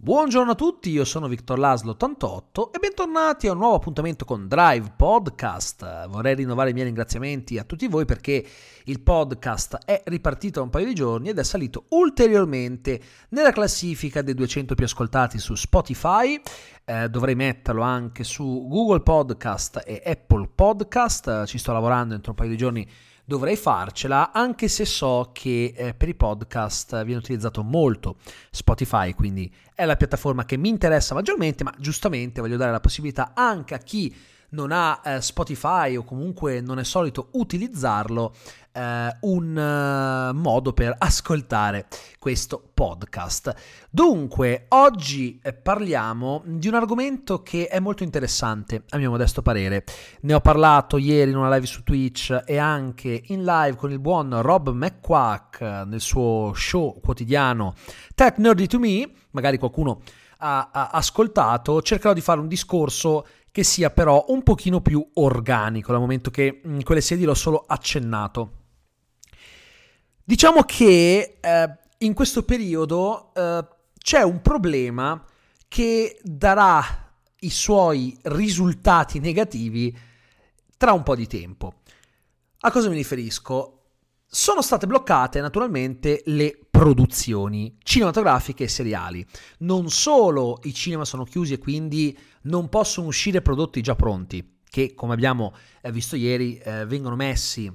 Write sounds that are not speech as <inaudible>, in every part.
Buongiorno a tutti, io sono Victor Laslo 88 e bentornati a un nuovo appuntamento con Drive Podcast. Vorrei rinnovare i miei ringraziamenti a tutti voi perché il podcast è ripartito da un paio di giorni ed è salito ulteriormente nella classifica dei 200 più ascoltati su Spotify. Eh, dovrei metterlo anche su Google Podcast e Apple Podcast. Ci sto lavorando entro un paio di giorni dovrei farcela, anche se so che eh, per i podcast viene utilizzato molto Spotify, quindi è la piattaforma che mi interessa maggiormente, ma giustamente voglio dare la possibilità anche a chi non ha eh, Spotify o comunque non è solito utilizzarlo, eh, un uh, modo per ascoltare questo podcast. Dunque, oggi eh, parliamo di un argomento che è molto interessante, a mio modesto parere. Ne ho parlato ieri in una live su Twitch e anche in live con il buon Rob McQuack nel suo show quotidiano Tech Nerdy to Me, magari qualcuno ha ascoltato, cercherò di fare un discorso che sia però un pochino più organico, dal momento che in quelle sedi l'ho solo accennato. Diciamo che eh, in questo periodo eh, c'è un problema che darà i suoi risultati negativi tra un po' di tempo. A cosa mi riferisco? Sono state bloccate naturalmente le produzioni cinematografiche e seriali. Non solo i cinema sono chiusi e quindi non possono uscire prodotti già pronti, che come abbiamo eh, visto ieri eh, vengono messi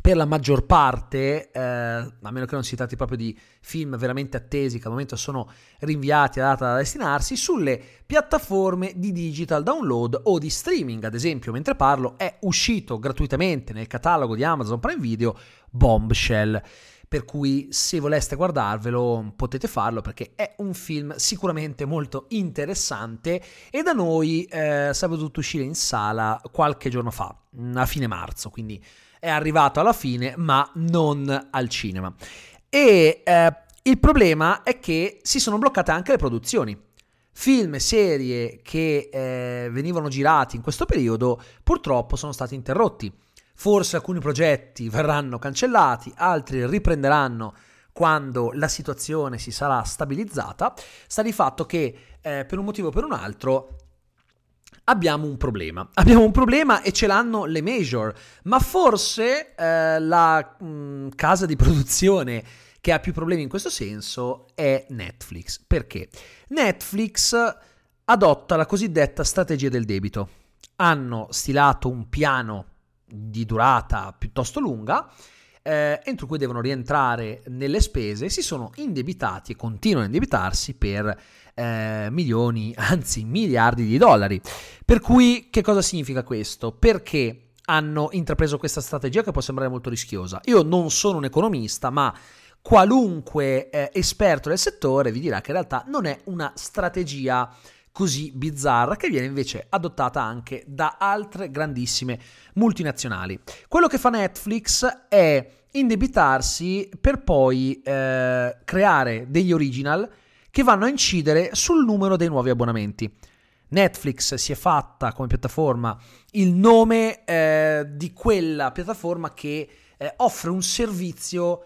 per la maggior parte, eh, a meno che non si tratti proprio di film veramente attesi che al momento sono rinviati a data da destinarsi, sulle piattaforme di digital download o di streaming. Ad esempio, mentre parlo, è uscito gratuitamente nel catalogo di Amazon Prime Video Bombshell. Per cui se voleste guardarvelo potete farlo perché è un film sicuramente molto interessante e da noi eh, sarebbe dovuto uscire in sala qualche giorno fa, a fine marzo, quindi è arrivato alla fine, ma non al cinema. E eh, il problema è che si sono bloccate anche le produzioni. Film e serie che eh, venivano girati in questo periodo purtroppo sono stati interrotti. Forse alcuni progetti verranno cancellati, altri riprenderanno quando la situazione si sarà stabilizzata. Sta di fatto che eh, per un motivo o per un altro abbiamo un problema. <laughs> Abbiamo un problema e ce l'hanno le major, ma forse eh, la mh, mm, casa di produzione che ha più problemi in questo senso è Netflix. Perché? Netflix adotta la cosiddetta strategia del debito. Hanno stilato un piano di durata piuttosto lunga eh, entro cui devono rientrare nelle spese, si sono indebitati e continuano a indebitarsi per eh, milioni, <laughs> anzi miliardi di dollari. Per cui che cosa significa questo? Perché hanno intrapreso questa strategia che può sembrare molto rischiosa? Io non sono un economista, ma qualunque eh, esperto del settore vi dirà che in realtà non è una strategia così bizzarra che viene invece adottata anche da altre grandissime multinazionali. Quello che fa Netflix è indebitarsi per poi eh, creare degli original che vanno a incidere sul numero dei nuovi abbonamenti. Netflix si è fatta come piattaforma il nome eh, di quella piattaforma che eh, offre un servizio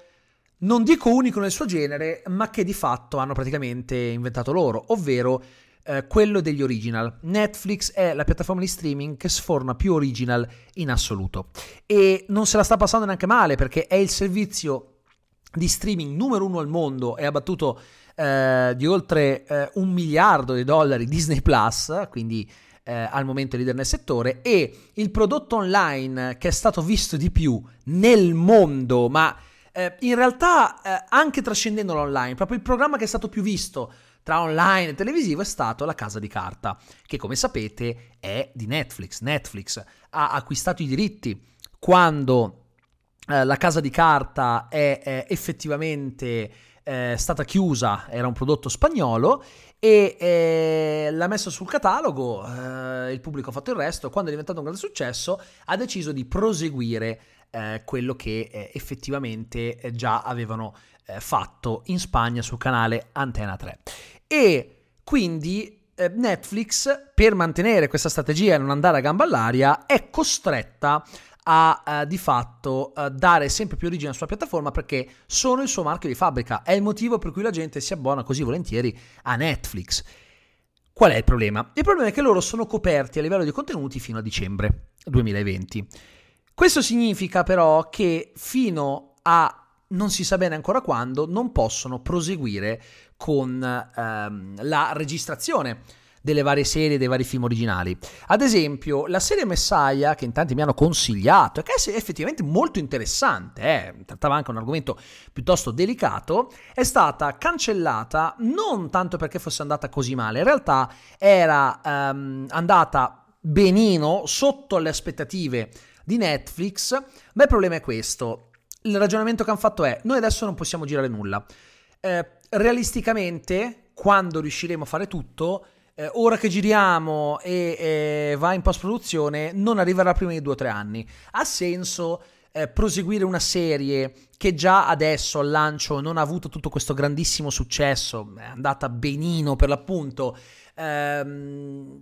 non dico unico nel suo genere, ma che di fatto hanno praticamente inventato loro, ovvero eh, quello degli original. Netflix è la piattaforma di streaming che sforna più original in assoluto e non se la sta passando neanche male perché è il servizio di streaming numero uno al mondo e ha battuto eh, di oltre eh, un miliardo di dollari Disney Plus, quindi eh, al momento leader nel settore, e il prodotto online che è stato visto di più nel mondo, ma eh, in realtà eh, anche trascendendo l'online, proprio il programma che è stato più visto tra online e televisivo è stato La Casa di Carta, che come sapete è di Netflix. Netflix ha acquistato i diritti quando eh, La Casa di Carta è, è effettivamente eh, stata chiusa, era un prodotto spagnolo e eh, l'ha messo sul catalogo, eh, il pubblico ha fatto il resto, quando è diventato un grande successo ha deciso di proseguire eh, quello che eh, effettivamente eh, già avevano eh, fatto in Spagna sul canale Antena 3. E quindi eh, Netflix, per mantenere questa strategia e non andare a gamba all'aria, è costretta a uh, di fatto uh, dare sempre più origine alla sua piattaforma perché sono il suo marchio di fabbrica. È il motivo per cui la gente si abbona così volentieri a Netflix. Qual è il problema? Il problema è che loro sono coperti a livello di contenuti fino a dicembre 2020. Questo significa però che fino a non si sa bene ancora quando non possono proseguire con ehm, la registrazione delle varie serie, dei vari film originali. Ad esempio, la serie Messiah, che in tanti mi hanno consigliato, e che è effettivamente molto interessante, eh, trattava anche un argomento piuttosto delicato, è stata cancellata non tanto perché fosse andata così male, in realtà era ehm, andata benino sotto le aspettative di Netflix, ma il problema è questo. Il ragionamento che hanno fatto è, noi adesso non possiamo girare nulla. Eh, realisticamente, quando riusciremo a fare tutto, eh, ora che giriamo e eh, va in post-produzione, non arriverà prima di due o tre anni. Ha senso eh, proseguire una serie che già adesso al lancio non ha avuto tutto questo grandissimo successo, è andata benino per l'appunto. Ehm,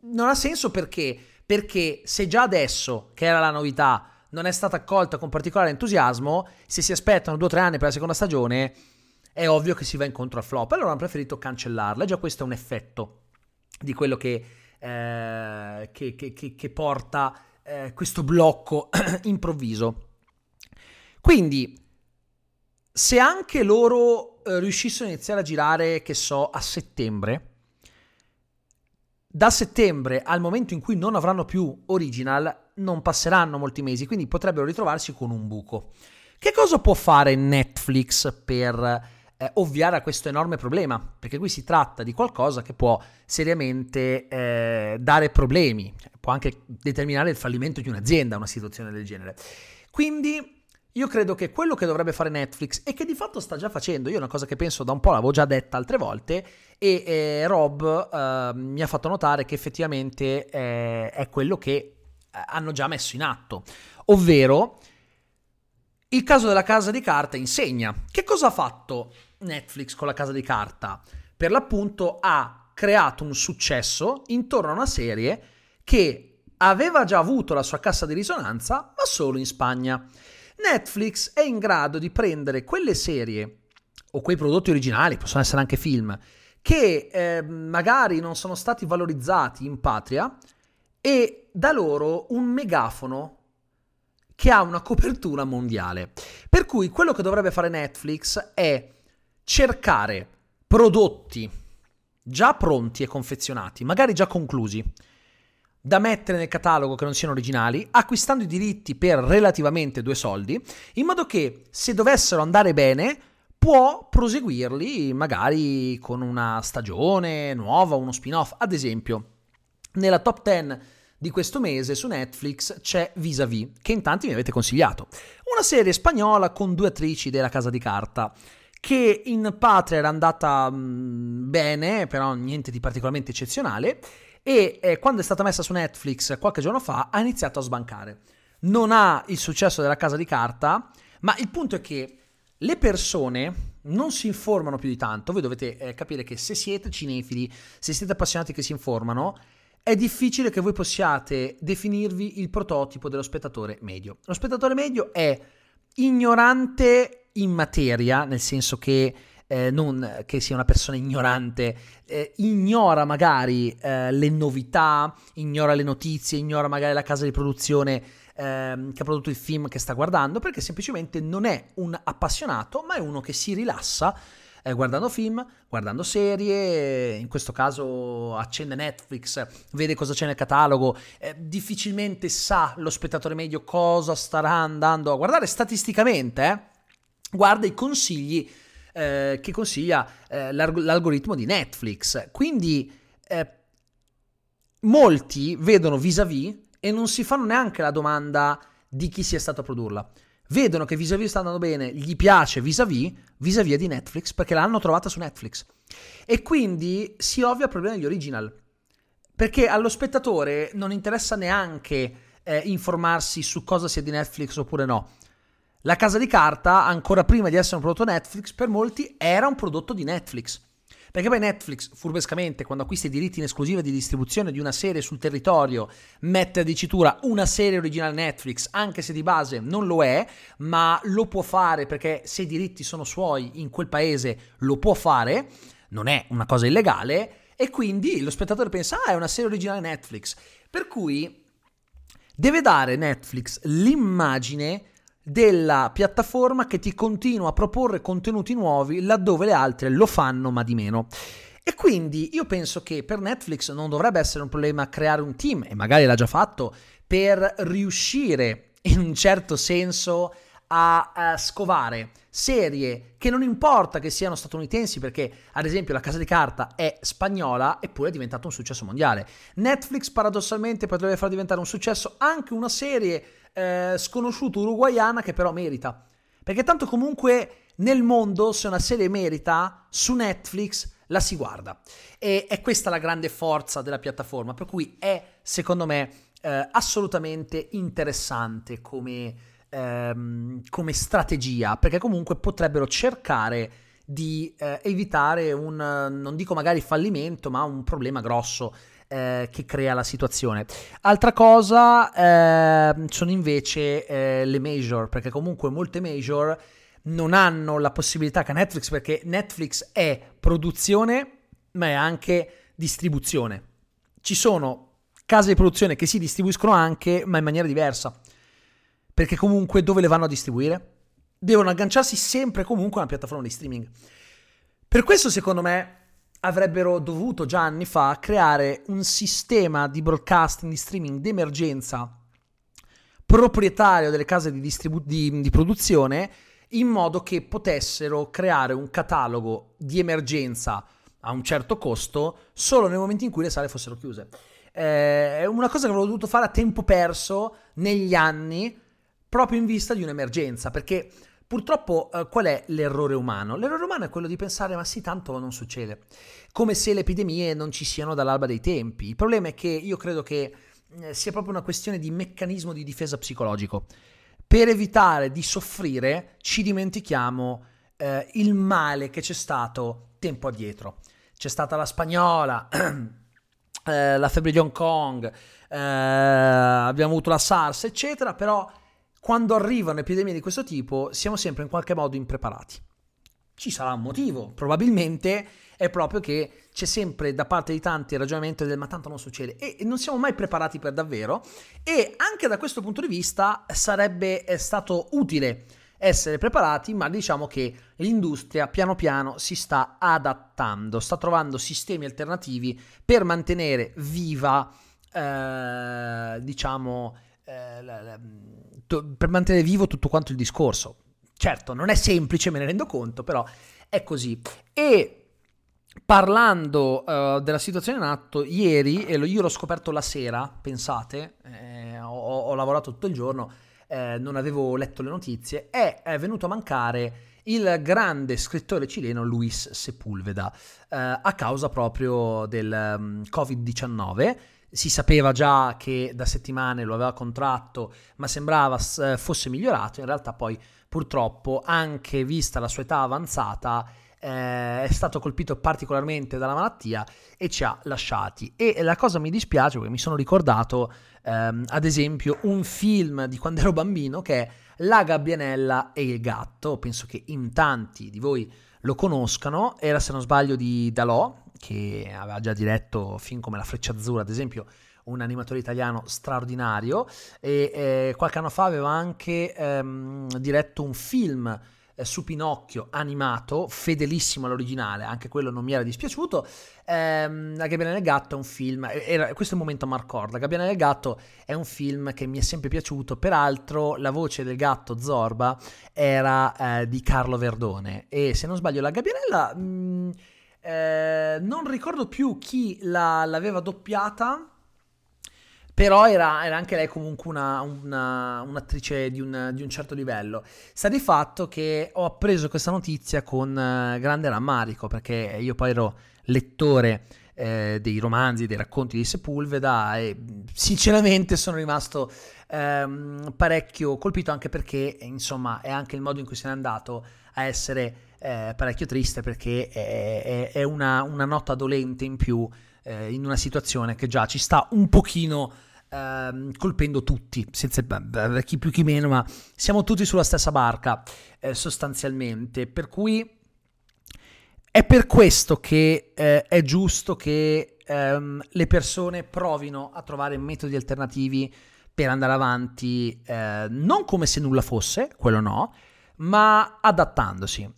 non ha senso perché? Perché se già adesso, che era la novità, non è stata accolta con particolare entusiasmo, se si aspettano due o tre anni per la seconda stagione, è ovvio che si va incontro al flop. Allora hanno preferito cancellarla. Già questo è un effetto di quello che, eh, che, che, che porta eh, questo blocco <clears throat> improvviso. Quindi, se anche loro eh, riuscissero a iniziare a girare, che so, a settembre, da settembre al momento in cui non avranno più original, non passeranno molti mesi, quindi potrebbero ritrovarsi con un buco. Che cosa può fare Netflix per eh, ovviare a questo enorme problema, perché qui si tratta di qualcosa che può seriamente eh, dare problemi, può anche determinare il fallimento di un'azienda, una situazione del genere. Quindi io credo che quello che dovrebbe fare Netflix e che di fatto sta già facendo, io è una cosa che penso da un po', l'avevo già detta altre volte, e eh, Rob eh, mi ha fatto notare che effettivamente eh, è quello che hanno già messo in atto, ovvero il caso della casa di carta insegna. Che cosa ha fatto Netflix con la casa di carta? Per l'appunto ha creato un successo intorno a una serie che aveva già avuto la sua cassa di risonanza, ma solo in Spagna. Netflix è in grado di prendere quelle serie o quei prodotti originali, possono essere anche film, che eh, magari non sono stati valorizzati in patria e da loro un megafono che ha una copertura mondiale. Per cui quello che dovrebbe fare Netflix è cercare prodotti già pronti e confezionati, magari già conclusi, da mettere nel catalogo che non siano originali, acquistando i diritti per relativamente due soldi, in modo che se dovessero andare bene può proseguirli magari con una stagione nuova, uno spin-off. Ad esempio, nella top 10 di questo mese su Netflix c'è Vis-a-vis, che in tanti mi avete consigliato. Una serie spagnola con due attrici della Casa di Carta, che in patria era andata mh, mm, bene, però niente di particolarmente eccezionale, e eh, quando è stata messa su Netflix qualche giorno fa ha iniziato a sbancare. Non ha il successo della Casa di Carta, ma il punto è che le persone non si informano più di tanto. Voi dovete eh, capire che se siete cinefili, se siete appassionati che si informano, è difficile che voi possiate definirvi il prototipo dello spettatore medio. Lo spettatore medio è ignorante in materia, nel senso che eh, non che sia una persona ignorante, eh, ignora magari eh, le novità, ignora le notizie, ignora magari la casa di produzione ehm, che ha prodotto il film che sta guardando, perché semplicemente non è un appassionato, ma è uno che si rilassa eh, guardando film, guardando serie, in questo caso accende Netflix, vede cosa c'è nel catalogo, eh, difficilmente sa lo spettatore medio cosa starà andando a guardare statisticamente, eh? guarda i consigli eh, che consiglia eh, l'algoritmo di Netflix. Quindi eh, molti vedono vis-à-vis e non si fanno neanche la domanda di chi sia stato a produrla vedono che vis-a-vis sta andando bene, gli piace vis-a-vis, vis-a-vis di Netflix, perché l'hanno trovata su Netflix. E quindi si ovvia il problema degli original. Perché allo spettatore non interessa neanche eh, informarsi su cosa sia di Netflix oppure no. La casa di carta, ancora prima di essere un prodotto Netflix, per molti era un prodotto di Netflix. Perché poi Netflix, furbescamente, quando acquista i diritti in esclusiva di distribuzione di una serie sul territorio, mette a dicitura una serie originale Netflix, anche se di base non lo è, ma lo può fare perché se i diritti sono suoi in quel paese lo può fare, non è una cosa illegale, e quindi lo spettatore pensa, ah, è una serie originale Netflix. Per cui deve dare Netflix l'immagine della piattaforma che ti continua a proporre contenuti nuovi laddove le altre lo fanno ma di meno. E quindi io penso che per Netflix non dovrebbe essere un problema creare un team, e magari l'ha già fatto, per riuscire in un certo senso a, a scovare serie che non importa che siano statunitensi perché ad esempio La Casa di Carta è spagnola eppure è diventato un successo mondiale. Netflix paradossalmente potrebbe far diventare un successo anche una serie eh, sconosciuta uruguayana che però merita. Perché tanto comunque nel mondo se una serie merita su Netflix la si guarda. E è questa la grande forza della piattaforma, per cui è secondo me eh, assolutamente interessante come ehm, come strategia, perché comunque potrebbero cercare di eh, evitare un, non dico magari fallimento, ma un problema grosso eh, che crea la situazione. Altra cosa eh, sono invece eh, le major, perché comunque molte major non hanno la possibilità che Netflix, perché Netflix è produzione, ma è anche distribuzione. Ci sono case di produzione che si distribuiscono anche, ma in maniera diversa perché comunque dove le vanno a distribuire? Devono agganciarsi sempre comunque a una piattaforma di streaming. Per questo secondo me avrebbero dovuto già anni fa creare un sistema di broadcasting, di streaming d'emergenza proprietario delle case di, distribu- di, di produzione in modo che potessero creare un catalogo di emergenza a un certo costo solo nel momento in cui le sale fossero chiuse. Eh, è una cosa che avevo dovuto fare a tempo perso negli anni proprio in vista di un'emergenza, perché purtroppo eh, qual è l'errore umano? L'errore umano è quello di pensare ma sì, tanto non succede, come se le epidemie non ci siano dall'alba dei tempi. Il problema è che io credo che eh, sia proprio una questione di meccanismo di difesa psicologico. Per evitare di soffrire ci dimentichiamo eh, il male che c'è stato tempo addietro. C'è stata la spagnola, <clears throat> eh, la febbre di Hong Kong, eh, abbiamo avuto la SARS, eccetera, però quando arrivano epidemie di questo tipo siamo sempre in qualche modo impreparati. Ci sarà un motivo, probabilmente è proprio che c'è sempre da parte di tanti il ragionamento del ma tanto non succede e non siamo mai preparati per davvero. E anche da questo punto di vista sarebbe stato utile essere preparati, ma diciamo che l'industria piano piano si sta adattando, sta trovando sistemi alternativi per mantenere viva, eh, diciamo, eh, la, la, to, per mantenere vivo tutto quanto il discorso. Certo, non è semplice, me ne rendo conto, però è così. E parlando uh, della situazione in atto, ieri, e io l'ho scoperto la sera, pensate, eh, ho, ho, lavorato tutto il giorno, eh, non avevo letto le notizie, è, è, venuto a mancare il grande scrittore cileno Luis Sepulveda eh, a causa proprio del um, Covid-19 si sapeva già che da settimane lo aveva contratto, ma sembrava eh, fosse migliorato. In realtà, poi, purtroppo, anche vista la sua età avanzata, eh, è stato colpito particolarmente dalla malattia e ci ha lasciati. E la cosa mi dispiace perché mi sono ricordato, ehm, ad esempio, un film di quando ero bambino che è La gabbianella e il gatto. Penso che in tanti di voi lo conoscano. Era, se non sbaglio, di Dalò che aveva già diretto film come La Freccia Azzurra, ad esempio, un animatore italiano straordinario, e eh, qualche anno fa aveva anche ehm, diretto un film eh, su Pinocchio animato, fedelissimo all'originale, anche quello non mi era dispiaciuto. Ehm, la Gabbiana del Gatto è un film, era, questo è il momento Marcord, La Gabbiana del Gatto è un film che mi è sempre piaciuto, peraltro la voce del gatto Zorba era eh, di Carlo Verdone. E se non sbaglio la Gabbianella... Mh, mm, eh, non ricordo più chi la, l'aveva doppiata, però era, era, anche lei comunque una, una, un'attrice di un, di un, certo livello. Sta di fatto che ho appreso questa notizia con eh, grande rammarico, perché io poi ero lettore eh, dei romanzi, dei racconti di Sepulveda e sinceramente sono rimasto ehm, parecchio colpito anche perché insomma è anche il modo in cui se n'è andato a essere eh, parecchio triste perché è, è, è una, una, nota dolente in più eh, in una situazione che già ci sta un pochino ehm, colpendo tutti, senza, chi più chi meno, ma siamo tutti sulla stessa barca eh, sostanzialmente, per cui è per questo che eh, è giusto che ehm, le persone provino a trovare metodi alternativi per andare avanti, eh, non come se nulla fosse, quello no, ma adattandosi.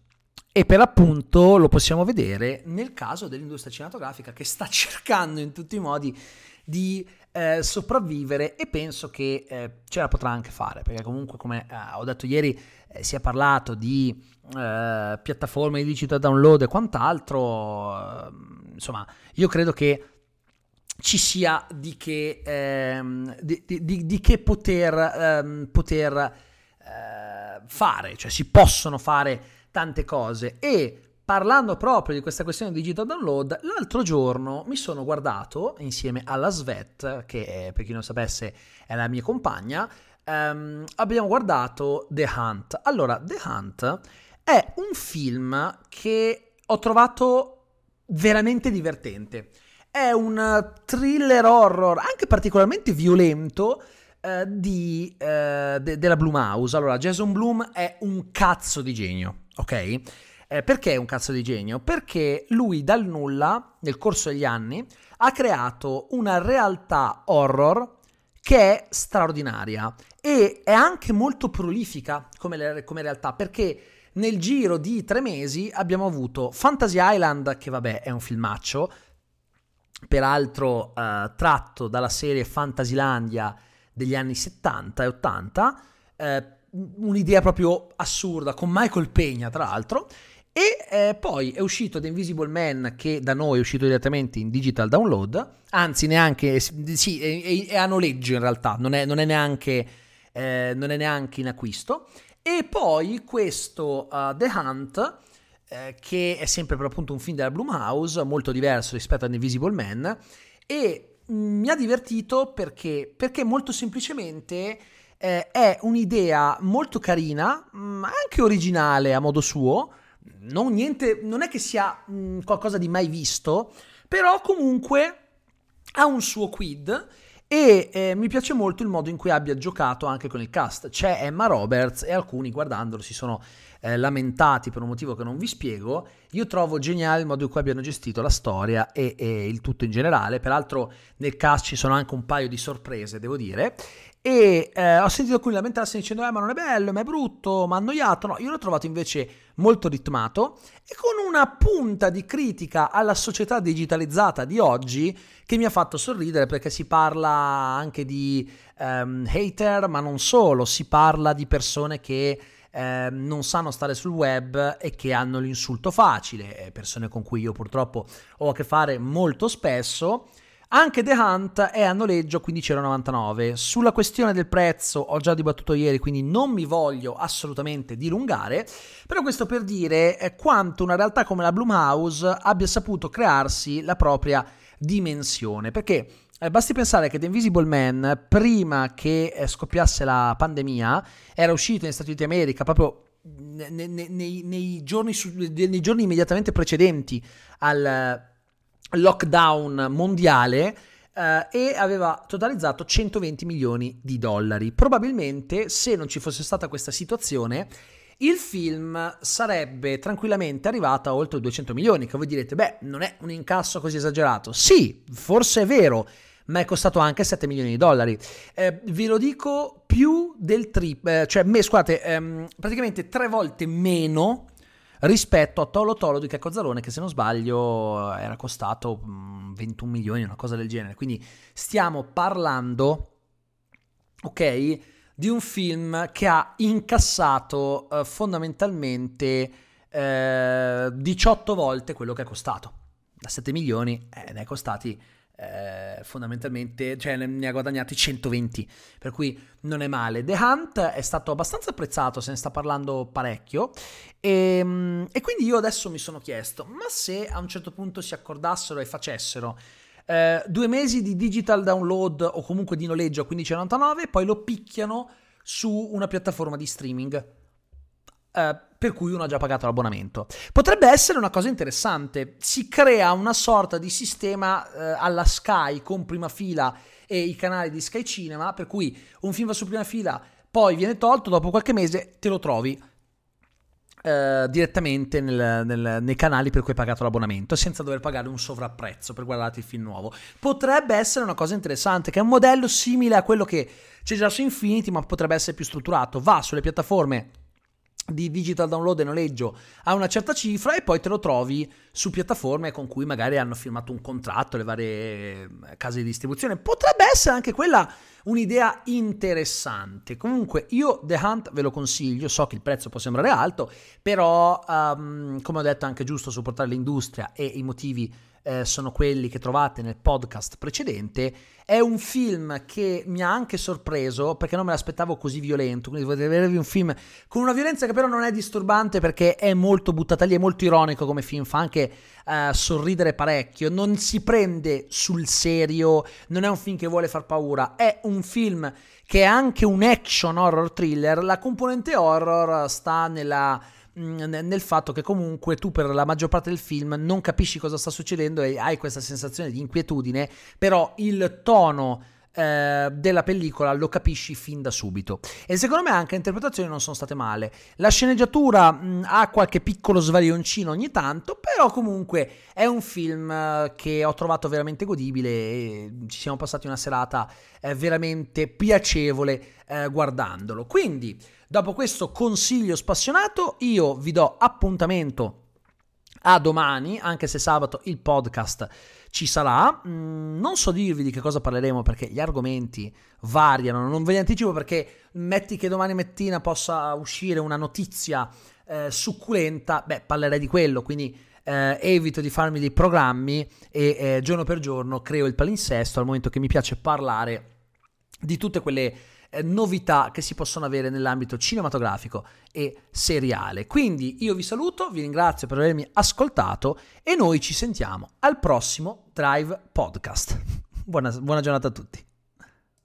E per appunto lo possiamo vedere nel caso dell'industria cinematografica che sta <laughs> cercando in tutti i modi di eh, sopravvivere e penso che eh, ce la potrà anche fare, perché comunque come eh, ho detto ieri eh, si è parlato di eh, piattaforme di digital download e quant'altro, eh, insomma io credo che ci sia di che, ehm, di, di, di che poter, ehm, poter fare, cioè si possono fare tante cose e parlando proprio di questa questione di digital download, l'altro giorno mi sono guardato insieme alla Svet, che per chi non sapesse è la mia compagna, um, abbiamo guardato The Hunt. Allora, The Hunt è un film che ho trovato veramente divertente. È un thriller horror, anche particolarmente violento, eh, di, eh, de- della Blumhouse. Allora, Jason Bloom è un cazzo di genio, ok? Eh, perché è un cazzo di genio? Perché lui dal nulla, nel corso degli anni, ha creato una realtà horror che è straordinaria e è anche molto prolifica come, le, come realtà perché nel giro di tre mesi abbiamo avuto Fantasy Island, che vabbè è un filmaccio, peraltro eh, tratto dalla serie Fantasylandia degli anni 70 e 80, eh, un'idea proprio assurda, con Michael Pegna tra l'altro, e eh, poi è uscito The Invisible Man che da noi è uscito direttamente in digital download, anzi neanche, sì, è, è a noleggio in realtà, non è, non è, neanche, eh, non è neanche in acquisto. E poi questo uh, The Hunt, eh, che è sempre per appunto un film della Blumhouse, molto diverso rispetto a The Invisible Man, e mi ha divertito perché, perché molto semplicemente eh, è un'idea molto carina, mh, mm, anche originale a modo suo, non, niente, non è che sia mh, qualcosa di mai visto, però comunque ha un suo quid e eh, mi piace molto il modo in cui abbia giocato anche con il cast. C'è Emma Roberts e alcuni guardandolo si sono eh, lamentati per un motivo che non vi spiego. Io trovo geniale il modo in cui abbiano gestito la storia e, e il tutto in generale. Peraltro nel cast ci sono anche un paio di sorprese, devo dire. E eh, ho sentito alcuni lamentarsi dicendo: Eh, ma non è bello, ma è brutto, ma annoiato. No, io l'ho trovato invece molto ritmato e con una punta di critica alla società digitalizzata di oggi che mi ha fatto sorridere perché si parla anche di um, hater, ma non solo, si parla di persone che eh, non sanno stare sul web e che hanno l'insulto facile, persone con cui io purtroppo ho a che fare molto spesso. Anche The Hunt è a noleggio 15,99€. Sulla questione del prezzo ho già dibattuto ieri, quindi non mi voglio assolutamente dilungare, però questo per dire eh, quanto una realtà come la Blumhouse abbia saputo crearsi la propria dimensione, perché eh, basti pensare che The Invisible Man, prima che eh, scoppiasse la pandemia, era uscito negli Stati Uniti d'America proprio nei, nei, nei, giorni, nei giorni immediatamente precedenti al lockdown mondiale eh, e aveva totalizzato 120 milioni di dollari. Probabilmente se non ci fosse stata questa situazione il film sarebbe tranquillamente arrivato a oltre 200 milioni, che voi direte, beh, non è un incasso così esagerato. Sì, forse è vero, ma è costato anche 7 milioni di dollari. Eh, ve lo dico più del triplo, eh, cioè, me, scusate, ehm, praticamente tre volte meno rispetto a Tolo Tolo di Checco Zalone che se non sbaglio era costato 21 mm, milioni, una cosa del genere. Quindi stiamo parlando, ok, di un film che ha incassato eh, fondamentalmente eh, 18 volte quello che è costato. Da 7 milioni eh, ne è costati eh, fondamentalmente, cioè ne ha guadagnati 120, per cui non è male. The Hunt è stato abbastanza apprezzato, se ne sta parlando parecchio, e, ehm, e quindi io adesso mi sono chiesto, ma se a un certo punto si accordassero e facessero eh, due mesi di digital download o comunque di noleggio a 15,99 e poi lo picchiano su una piattaforma di streaming. Eh, per cui uno ha già pagato l'abbonamento. Potrebbe essere una cosa interessante, si crea una sorta di sistema eh, alla Sky con prima fila e i canali di Sky Cinema, per cui un film va su prima fila, poi viene tolto, dopo qualche mese te lo trovi eh, direttamente nel, nel, nei canali per cui hai pagato l'abbonamento senza dover pagare un sovrapprezzo per guardarti il film nuovo. Potrebbe essere una cosa interessante, che è un modello simile a quello che c'è già su Infinity, ma potrebbe essere più strutturato. Va sulle piattaforme di digital download e noleggio a una certa cifra e poi te lo trovi su piattaforme con cui magari hanno firmato un contratto, le varie eh, case di distribuzione. Potrebbe essere anche quella un'idea interessante. Comunque io The Hunt ve lo consiglio, so che il prezzo può sembrare alto, però um, come ho detto è anche giusto supportare l'industria e i motivi eh, sono quelli che trovate nel podcast precedente. È un film che mi ha anche sorpreso perché non me l'aspettavo così violento. Quindi potete vedervi un film con una violenza che però non è disturbante perché è molto buttata lì, è molto ironico come film, fa anche eh, sorridere parecchio. Non si prende sul serio, non è un film che vuole far paura, è un film che è anche un action horror thriller. La componente horror sta nella nel fatto che comunque tu per la maggior parte del film non capisci cosa sta succedendo e hai questa sensazione di inquietudine, però il tono eh, della pellicola lo capisci fin da subito. E secondo me anche le interpretazioni non sono state male. La sceneggiatura mh, ha qualche piccolo svarioncino ogni tanto, però comunque è un film eh, che ho trovato veramente godibile e ci siamo passati una serata eh, veramente piacevole eh, guardandolo. Quindi Dopo questo consiglio spassionato, io vi do appuntamento a domani, anche se sabato il podcast ci sarà. Mm, non so dirvi di che cosa parleremo perché gli argomenti variano, non ve li anticipo perché metti che domani mattina possa uscire una notizia eh, succulenta, beh, parlerei di quello, quindi eh, evito di farmi dei programmi e eh, giorno per giorno creo il palinsesto al momento che mi piace parlare di tutte quelle eh, novità che si possono avere nell'ambito cinematografico e seriale. Quindi io vi saluto, vi ringrazio per avermi ascoltato e noi ci sentiamo al prossimo Drive Podcast. <laughs> Buona, buona giornata a tutti.